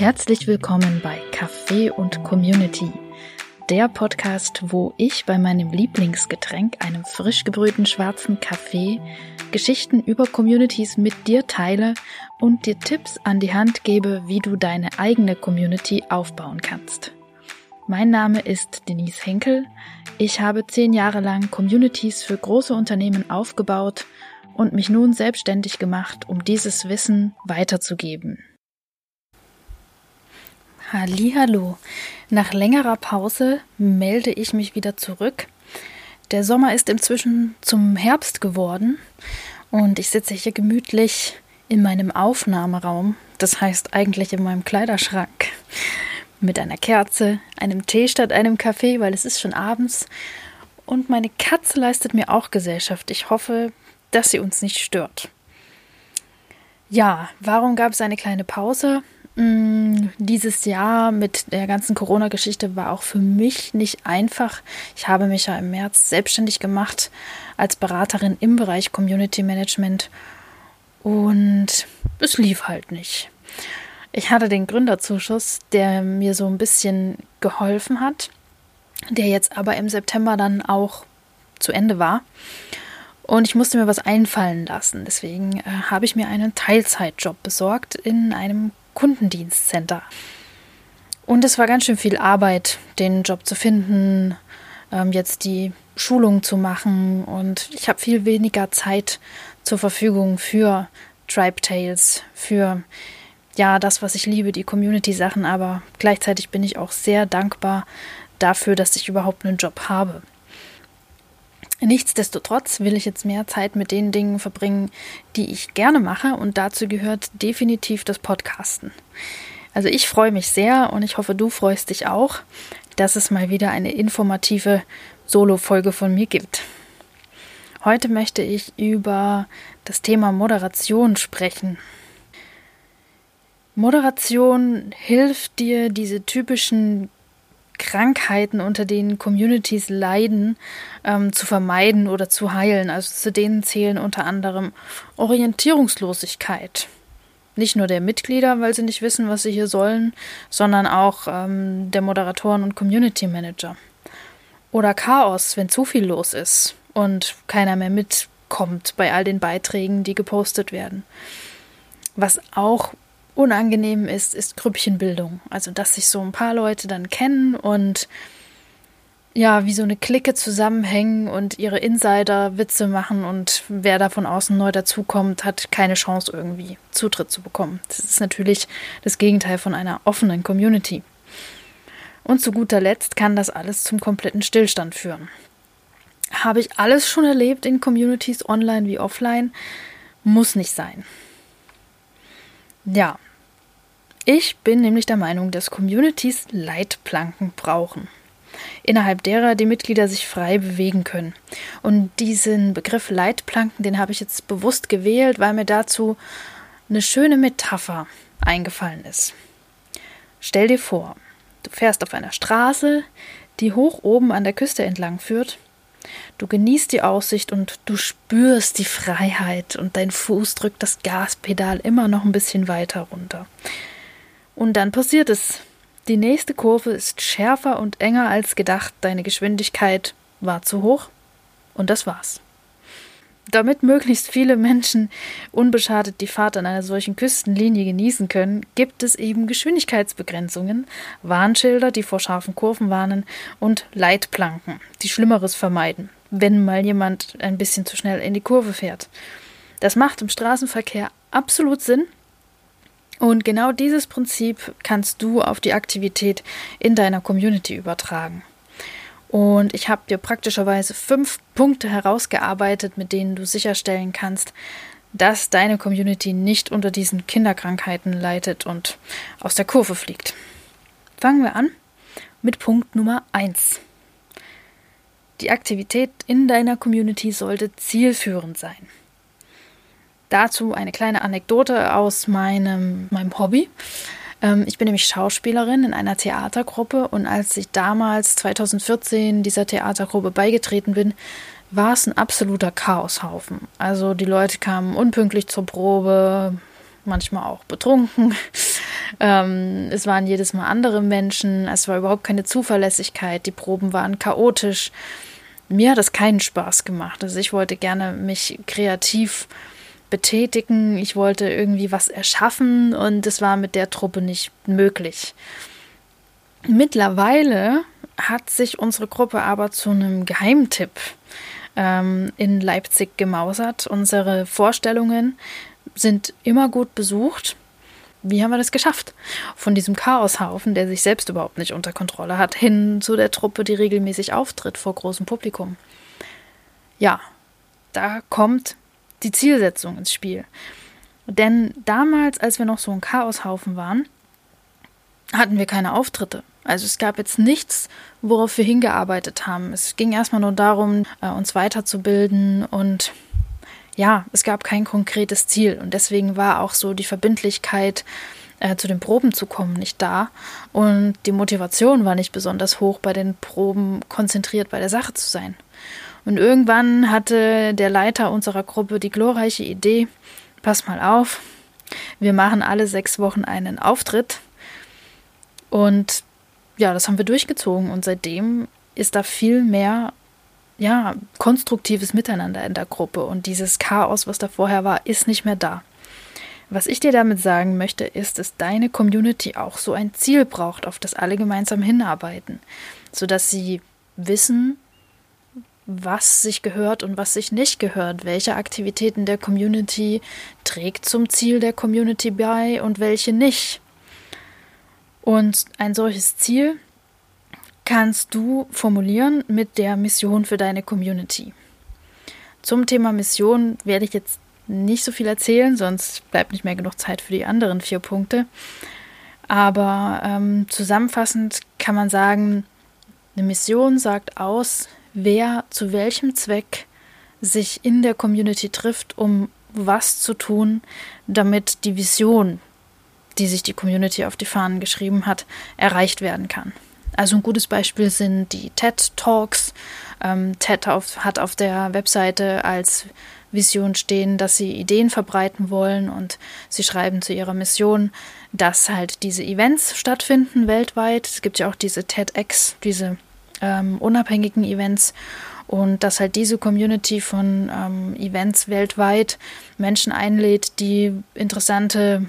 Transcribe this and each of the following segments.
Herzlich willkommen bei Kaffee und Community, der Podcast, wo ich bei meinem Lieblingsgetränk, einem frisch gebrühten schwarzen Kaffee, Geschichten über Communities mit dir teile und dir Tipps an die Hand gebe, wie du deine eigene Community aufbauen kannst. Mein Name ist Denise Henkel. Ich habe zehn Jahre lang Communities für große Unternehmen aufgebaut und mich nun selbstständig gemacht, um dieses Wissen weiterzugeben. Hallo. Nach längerer Pause melde ich mich wieder zurück. Der Sommer ist inzwischen zum Herbst geworden und ich sitze hier gemütlich in meinem Aufnahmeraum, das heißt eigentlich in meinem Kleiderschrank, mit einer Kerze, einem Tee statt einem Kaffee, weil es ist schon abends und meine Katze leistet mir auch Gesellschaft. Ich hoffe, dass sie uns nicht stört. Ja, warum gab es eine kleine Pause? Mm, dieses Jahr mit der ganzen Corona-Geschichte war auch für mich nicht einfach. Ich habe mich ja im März selbstständig gemacht als Beraterin im Bereich Community Management und es lief halt nicht. Ich hatte den Gründerzuschuss, der mir so ein bisschen geholfen hat, der jetzt aber im September dann auch zu Ende war. Und ich musste mir was einfallen lassen. Deswegen äh, habe ich mir einen Teilzeitjob besorgt in einem Kundendienstcenter. Und es war ganz schön viel Arbeit, den Job zu finden, ähm, jetzt die Schulung zu machen. Und ich habe viel weniger Zeit zur Verfügung für Tribe Tales, für ja, das, was ich liebe, die Community-Sachen, aber gleichzeitig bin ich auch sehr dankbar dafür, dass ich überhaupt einen Job habe. Nichtsdestotrotz will ich jetzt mehr Zeit mit den Dingen verbringen, die ich gerne mache und dazu gehört definitiv das Podcasten. Also ich freue mich sehr und ich hoffe, du freust dich auch, dass es mal wieder eine informative Solo-Folge von mir gibt. Heute möchte ich über das Thema Moderation sprechen. Moderation hilft dir, diese typischen Krankheiten, unter denen Communities leiden, ähm, zu vermeiden oder zu heilen. Also zu denen zählen unter anderem Orientierungslosigkeit. Nicht nur der Mitglieder, weil sie nicht wissen, was sie hier sollen, sondern auch ähm, der Moderatoren und Community Manager. Oder Chaos, wenn zu viel los ist und keiner mehr mitkommt bei all den Beiträgen, die gepostet werden. Was auch unangenehm ist, ist Grüppchenbildung. Also, dass sich so ein paar Leute dann kennen und ja, wie so eine Clique zusammenhängen und ihre Insider-Witze machen und wer da von außen neu dazukommt, hat keine Chance irgendwie Zutritt zu bekommen. Das ist natürlich das Gegenteil von einer offenen Community. Und zu guter Letzt kann das alles zum kompletten Stillstand führen. Habe ich alles schon erlebt in Communities online wie offline? Muss nicht sein. Ja, ich bin nämlich der Meinung, dass Communities Leitplanken brauchen, innerhalb derer die Mitglieder sich frei bewegen können. Und diesen Begriff Leitplanken, den habe ich jetzt bewusst gewählt, weil mir dazu eine schöne Metapher eingefallen ist. Stell dir vor, du fährst auf einer Straße, die hoch oben an der Küste entlang führt Du genießt die Aussicht und du spürst die Freiheit und dein Fuß drückt das Gaspedal immer noch ein bisschen weiter runter. Und dann passiert es. Die nächste Kurve ist schärfer und enger als gedacht, deine Geschwindigkeit war zu hoch und das war's. Damit möglichst viele Menschen unbeschadet die Fahrt an einer solchen Küstenlinie genießen können, gibt es eben Geschwindigkeitsbegrenzungen, Warnschilder, die vor scharfen Kurven warnen und Leitplanken, die Schlimmeres vermeiden, wenn mal jemand ein bisschen zu schnell in die Kurve fährt. Das macht im Straßenverkehr absolut Sinn. Und genau dieses Prinzip kannst du auf die Aktivität in deiner Community übertragen. Und ich habe dir praktischerweise fünf Punkte herausgearbeitet, mit denen du sicherstellen kannst, dass deine Community nicht unter diesen Kinderkrankheiten leidet und aus der Kurve fliegt. Fangen wir an mit Punkt Nummer 1. Die Aktivität in deiner Community sollte zielführend sein. Dazu eine kleine Anekdote aus meinem, meinem Hobby. Ähm, ich bin nämlich Schauspielerin in einer Theatergruppe und als ich damals 2014 dieser Theatergruppe beigetreten bin, war es ein absoluter Chaoshaufen. Also die Leute kamen unpünktlich zur Probe, manchmal auch betrunken. Ähm, es waren jedes Mal andere Menschen. Es war überhaupt keine Zuverlässigkeit. Die Proben waren chaotisch. Mir hat das keinen Spaß gemacht. Also ich wollte gerne mich kreativ betätigen. Ich wollte irgendwie was erschaffen und es war mit der Truppe nicht möglich. Mittlerweile hat sich unsere Gruppe aber zu einem Geheimtipp ähm, in Leipzig gemausert. Unsere Vorstellungen sind immer gut besucht. Wie haben wir das geschafft? Von diesem Chaoshaufen, der sich selbst überhaupt nicht unter Kontrolle hat, hin zu der Truppe, die regelmäßig auftritt vor großem Publikum. Ja, da kommt die Zielsetzung ins Spiel. Denn damals, als wir noch so ein Chaoshaufen waren, hatten wir keine Auftritte. Also es gab jetzt nichts, worauf wir hingearbeitet haben. Es ging erstmal nur darum, äh, uns weiterzubilden und ja, es gab kein konkretes Ziel. Und deswegen war auch so die Verbindlichkeit, äh, zu den Proben zu kommen, nicht da. Und die Motivation war nicht besonders hoch, bei den Proben konzentriert bei der Sache zu sein. Und irgendwann hatte der Leiter unserer Gruppe die glorreiche Idee, pass mal auf, wir machen alle sechs Wochen einen Auftritt. Und ja, das haben wir durchgezogen und seitdem ist da viel mehr ja, konstruktives Miteinander in der Gruppe und dieses Chaos, was da vorher war, ist nicht mehr da. Was ich dir damit sagen möchte, ist, dass deine Community auch so ein Ziel braucht, auf das alle gemeinsam hinarbeiten, sodass sie wissen, was sich gehört und was sich nicht gehört, welche Aktivitäten der Community trägt zum Ziel der Community bei und welche nicht. Und ein solches Ziel kannst du formulieren mit der Mission für deine Community. Zum Thema Mission werde ich jetzt nicht so viel erzählen, sonst bleibt nicht mehr genug Zeit für die anderen vier Punkte. Aber ähm, zusammenfassend kann man sagen, eine Mission sagt aus, wer zu welchem Zweck sich in der Community trifft, um was zu tun, damit die Vision, die sich die Community auf die Fahnen geschrieben hat, erreicht werden kann. Also ein gutes Beispiel sind die TED Talks. Ähm, TED auf, hat auf der Webseite als Vision stehen, dass sie Ideen verbreiten wollen und sie schreiben zu ihrer Mission, dass halt diese Events stattfinden weltweit. Es gibt ja auch diese TEDx, diese ähm, unabhängigen Events und dass halt diese Community von ähm, Events weltweit Menschen einlädt, die interessante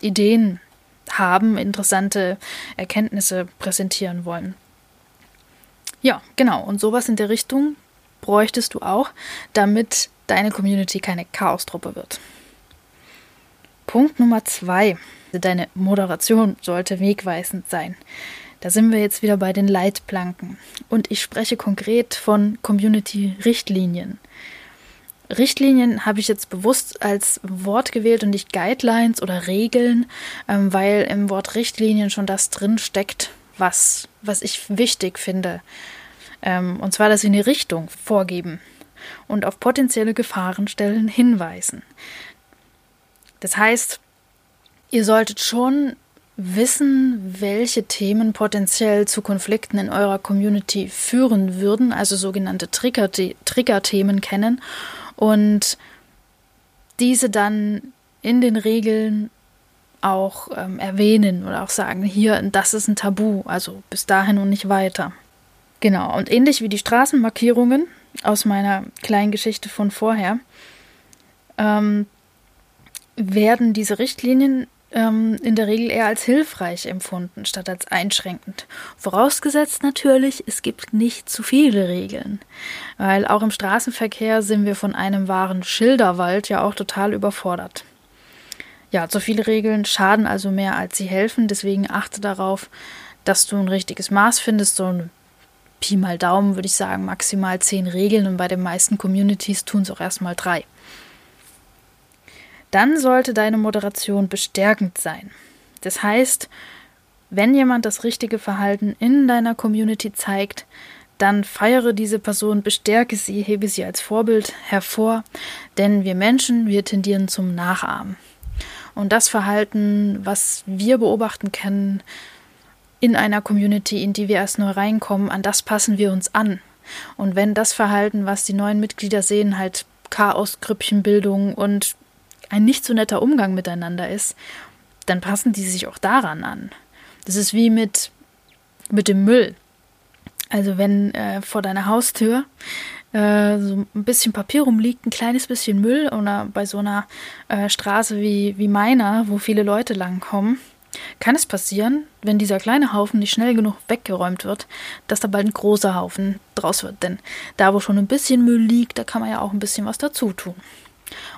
Ideen haben, interessante Erkenntnisse präsentieren wollen. Ja, genau. Und sowas in der Richtung bräuchtest du auch, damit deine Community keine Chaostruppe wird. Punkt Nummer zwei. Deine Moderation sollte wegweisend sein. Da sind wir jetzt wieder bei den Leitplanken. Und ich spreche konkret von Community-Richtlinien. Richtlinien habe ich jetzt bewusst als Wort gewählt und nicht Guidelines oder Regeln, ähm, weil im Wort Richtlinien schon das drin steckt, was, was ich wichtig finde. Ähm, und zwar, dass sie eine Richtung vorgeben und auf potenzielle Gefahrenstellen hinweisen. Das heißt, ihr solltet schon wissen, welche Themen potenziell zu Konflikten in eurer Community führen würden, also sogenannte Trigger-Themen kennen und diese dann in den Regeln auch ähm, erwähnen oder auch sagen, hier, das ist ein Tabu, also bis dahin und nicht weiter. Genau, und ähnlich wie die Straßenmarkierungen aus meiner kleinen Geschichte von vorher, ähm, werden diese Richtlinien ähm, in der Regel eher als hilfreich empfunden, statt als einschränkend. Vorausgesetzt natürlich, es gibt nicht zu viele Regeln. Weil auch im Straßenverkehr sind wir von einem wahren Schilderwald ja auch total überfordert. Ja, zu viele Regeln schaden also mehr, als sie helfen. Deswegen achte darauf, dass du ein richtiges Maß findest. So ein Pi mal Daumen würde ich sagen, maximal zehn Regeln und bei den meisten Communities tun es auch erstmal drei dann sollte deine Moderation bestärkend sein. Das heißt, wenn jemand das richtige Verhalten in deiner Community zeigt, dann feiere diese Person, bestärke sie, hebe sie als Vorbild hervor, denn wir Menschen, wir tendieren zum Nachahmen. Und das Verhalten, was wir beobachten können in einer Community, in die wir erst neu reinkommen, an das passen wir uns an. Und wenn das Verhalten, was die neuen Mitglieder sehen, halt Chaos, Grüppchenbildung und ein nicht so netter Umgang miteinander ist, dann passen die sich auch daran an. Das ist wie mit, mit dem Müll. Also wenn äh, vor deiner Haustür äh, so ein bisschen Papier rumliegt, ein kleines bisschen Müll oder bei so einer äh, Straße wie, wie meiner, wo viele Leute langkommen, kann es passieren, wenn dieser kleine Haufen nicht schnell genug weggeräumt wird, dass da bald ein großer Haufen draus wird. Denn da, wo schon ein bisschen Müll liegt, da kann man ja auch ein bisschen was dazu tun.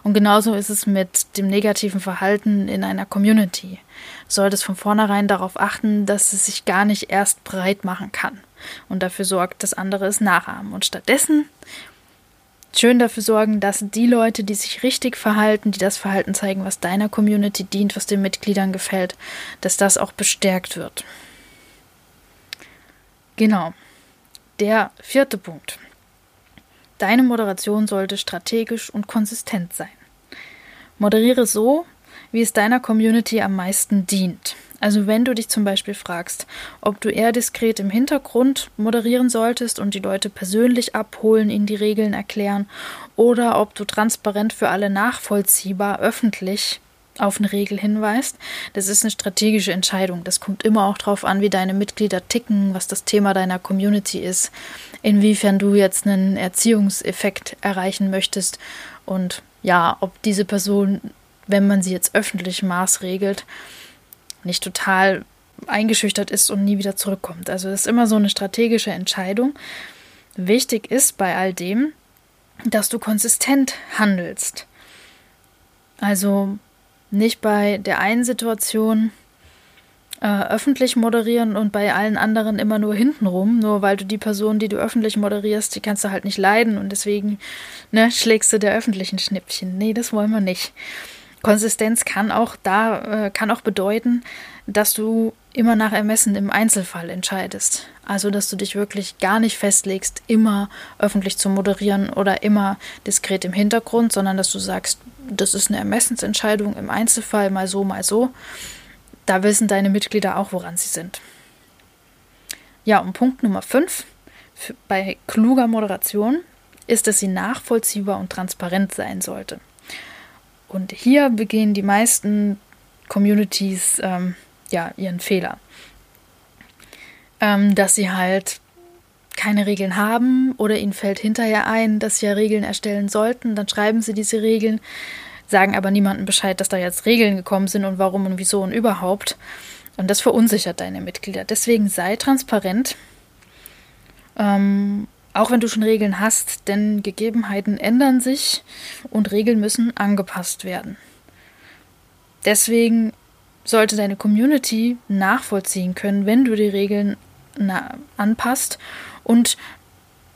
Und genauso ist es mit dem negativen Verhalten in einer Community. Du solltest von vornherein darauf achten, dass es sich gar nicht erst breit machen kann und dafür sorgt, dass andere es nachahmen. Und stattdessen schön dafür sorgen, dass die Leute, die sich richtig verhalten, die das Verhalten zeigen, was deiner Community dient, was den Mitgliedern gefällt, dass das auch bestärkt wird. Genau. Der vierte Punkt. Deine Moderation sollte strategisch und konsistent sein. Moderiere so, wie es deiner Community am meisten dient. Also wenn du dich zum Beispiel fragst, ob du eher diskret im Hintergrund moderieren solltest und die Leute persönlich abholen, ihnen die Regeln erklären, oder ob du transparent für alle nachvollziehbar öffentlich auf eine Regel hinweist, das ist eine strategische Entscheidung. Das kommt immer auch darauf an, wie deine Mitglieder ticken, was das Thema deiner Community ist, inwiefern du jetzt einen Erziehungseffekt erreichen möchtest und ja, ob diese Person, wenn man sie jetzt öffentlich maßregelt, nicht total eingeschüchtert ist und nie wieder zurückkommt. Also das ist immer so eine strategische Entscheidung. Wichtig ist bei all dem, dass du konsistent handelst. Also nicht bei der einen Situation äh, öffentlich moderieren und bei allen anderen immer nur hintenrum, nur weil du die Person, die du öffentlich moderierst, die kannst du halt nicht leiden und deswegen ne, schlägst du der öffentlichen Schnippchen. Nee, das wollen wir nicht. Konsistenz kann auch da, äh, kann auch bedeuten, dass du immer nach Ermessen im Einzelfall entscheidest. Also, dass du dich wirklich gar nicht festlegst, immer öffentlich zu moderieren oder immer diskret im Hintergrund, sondern dass du sagst, das ist eine Ermessensentscheidung im Einzelfall, mal so, mal so. Da wissen deine Mitglieder auch, woran sie sind. Ja, und Punkt Nummer 5 bei kluger Moderation ist, dass sie nachvollziehbar und transparent sein sollte. Und hier begehen die meisten Communities ähm, ja ihren Fehler. Ähm, dass sie halt keine Regeln haben oder ihnen fällt hinterher ein, dass sie ja Regeln erstellen sollten. Dann schreiben sie diese Regeln, sagen aber niemandem Bescheid, dass da jetzt Regeln gekommen sind und warum und wieso und überhaupt. Und das verunsichert deine Mitglieder. Deswegen sei transparent. Ähm, auch wenn du schon Regeln hast, denn Gegebenheiten ändern sich und Regeln müssen angepasst werden. Deswegen sollte deine Community nachvollziehen können, wenn du die Regeln anpasst und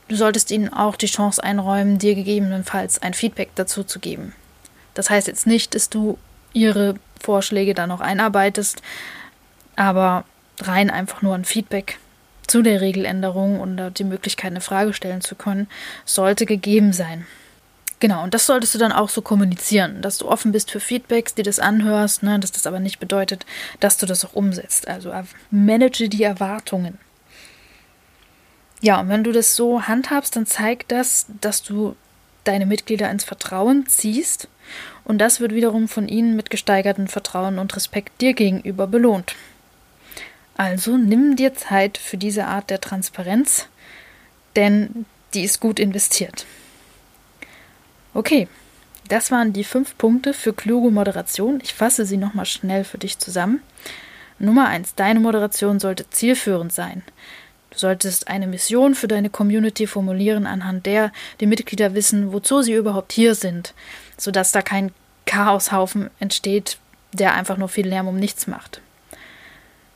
du solltest ihnen auch die Chance einräumen, dir gegebenenfalls ein Feedback dazu zu geben. Das heißt jetzt nicht, dass du ihre Vorschläge dann noch einarbeitest, aber rein einfach nur ein Feedback zu der Regeländerung und die Möglichkeit, eine Frage stellen zu können, sollte gegeben sein. Genau, und das solltest du dann auch so kommunizieren, dass du offen bist für Feedbacks, die das anhörst, ne, dass das aber nicht bedeutet, dass du das auch umsetzt. Also äh, manage die Erwartungen. Ja, und wenn du das so handhabst, dann zeigt das, dass du deine Mitglieder ins Vertrauen ziehst und das wird wiederum von ihnen mit gesteigertem Vertrauen und Respekt dir gegenüber belohnt. Also nimm dir Zeit für diese Art der Transparenz, denn die ist gut investiert. Okay, das waren die fünf Punkte für kluge Moderation. Ich fasse sie nochmal schnell für dich zusammen. Nummer eins: Deine Moderation sollte zielführend sein. Du solltest eine Mission für deine Community formulieren, anhand der die Mitglieder wissen, wozu sie überhaupt hier sind, sodass da kein Chaoshaufen entsteht, der einfach nur viel Lärm um nichts macht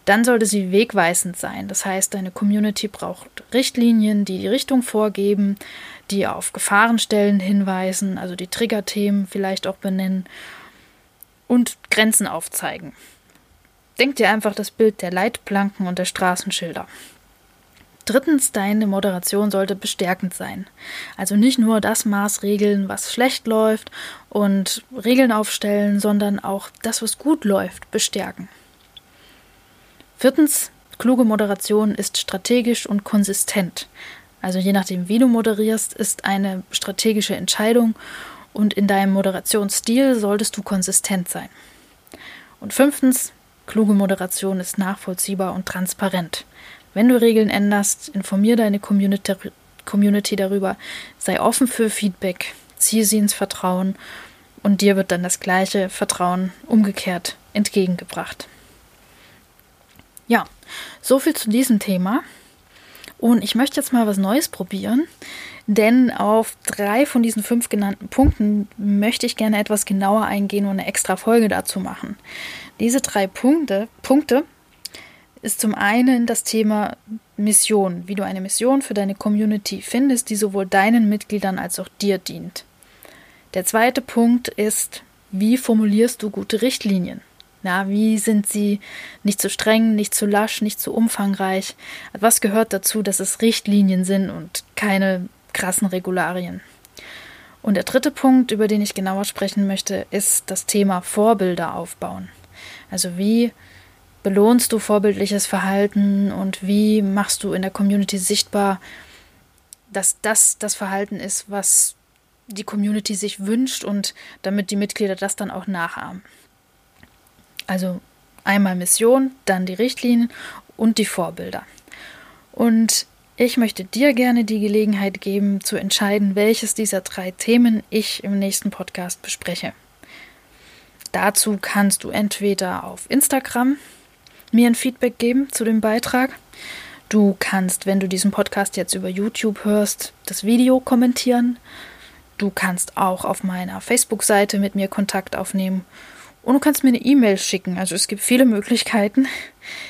dann sollte sie wegweisend sein. Das heißt, deine Community braucht Richtlinien, die die Richtung vorgeben, die auf Gefahrenstellen hinweisen, also die Triggerthemen vielleicht auch benennen und Grenzen aufzeigen. Denk dir einfach das Bild der Leitplanken und der Straßenschilder. Drittens, deine Moderation sollte bestärkend sein. Also nicht nur das Maß regeln, was schlecht läuft und Regeln aufstellen, sondern auch das, was gut läuft, bestärken. Viertens, kluge Moderation ist strategisch und konsistent. Also je nachdem, wie du moderierst, ist eine strategische Entscheidung und in deinem Moderationsstil solltest du konsistent sein. Und fünftens, kluge Moderation ist nachvollziehbar und transparent. Wenn du Regeln änderst, informier deine Community, darüber, sei offen für Feedback, ziehe sie ins Vertrauen und dir wird dann das gleiche Vertrauen umgekehrt entgegengebracht. Ja, so viel zu diesem Thema. Und ich möchte jetzt mal was Neues probieren, denn auf drei von diesen fünf genannten Punkten möchte ich gerne etwas genauer eingehen und eine extra Folge dazu machen. Diese drei Punkte, Punkte ist zum einen das Thema Mission, wie du eine Mission für deine Community findest, die sowohl deinen Mitgliedern als auch dir dient. Der zweite Punkt ist, wie formulierst du gute Richtlinien? Na, wie sind sie nicht zu streng, nicht zu lasch, nicht zu umfangreich? Was gehört dazu, dass es Richtlinien sind und keine krassen Regularien? Und der dritte Punkt, über den ich genauer sprechen möchte, ist das Thema Vorbilder aufbauen. Also wie belohnst du vorbildliches Verhalten und wie machst du in der Community sichtbar, dass das das Verhalten ist, was die Community sich wünscht und damit die Mitglieder das dann auch nachahmen. Also einmal Mission, dann die Richtlinien und die Vorbilder. Und ich möchte dir gerne die Gelegenheit geben, zu entscheiden, welches dieser drei Themen ich im nächsten Podcast bespreche. Dazu kannst du entweder auf Instagram mir ein Feedback geben zu dem Beitrag. Du kannst, wenn du diesen Podcast jetzt über YouTube hörst, das Video kommentieren. Du kannst auch auf meiner Facebook-Seite mit mir Kontakt aufnehmen und du kannst mir eine E-Mail schicken. Also es gibt viele Möglichkeiten.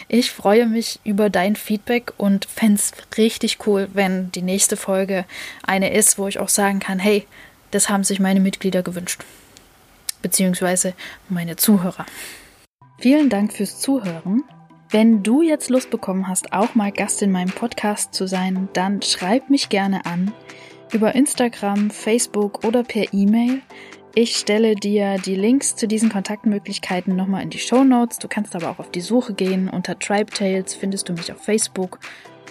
Ich freue mich über dein Feedback und fände es richtig cool, wenn die nächste Folge eine ist, wo ich auch sagen kann, hey, das haben sich meine Mitglieder gewünscht. Beziehungsweise meine Zuhörer. Vielen Dank fürs Zuhören. Wenn du jetzt Lust bekommen hast, auch mal Gast in meinem Podcast zu sein, dann schreib mich gerne an über Instagram, Facebook oder per E-Mail. Ich stelle dir die Links zu diesen Kontaktmöglichkeiten nochmal in die Show Notes. Du kannst aber auch auf die Suche gehen. Unter Tribe Tales findest du mich auf Facebook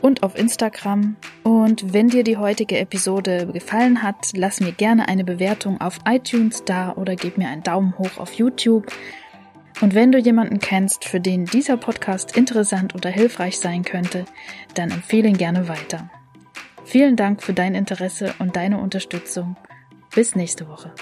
und auf Instagram. Und wenn dir die heutige Episode gefallen hat, lass mir gerne eine Bewertung auf iTunes da oder gib mir einen Daumen hoch auf YouTube. Und wenn du jemanden kennst, für den dieser Podcast interessant oder hilfreich sein könnte, dann empfehle ihn gerne weiter. Vielen Dank für dein Interesse und deine Unterstützung. Bis nächste Woche.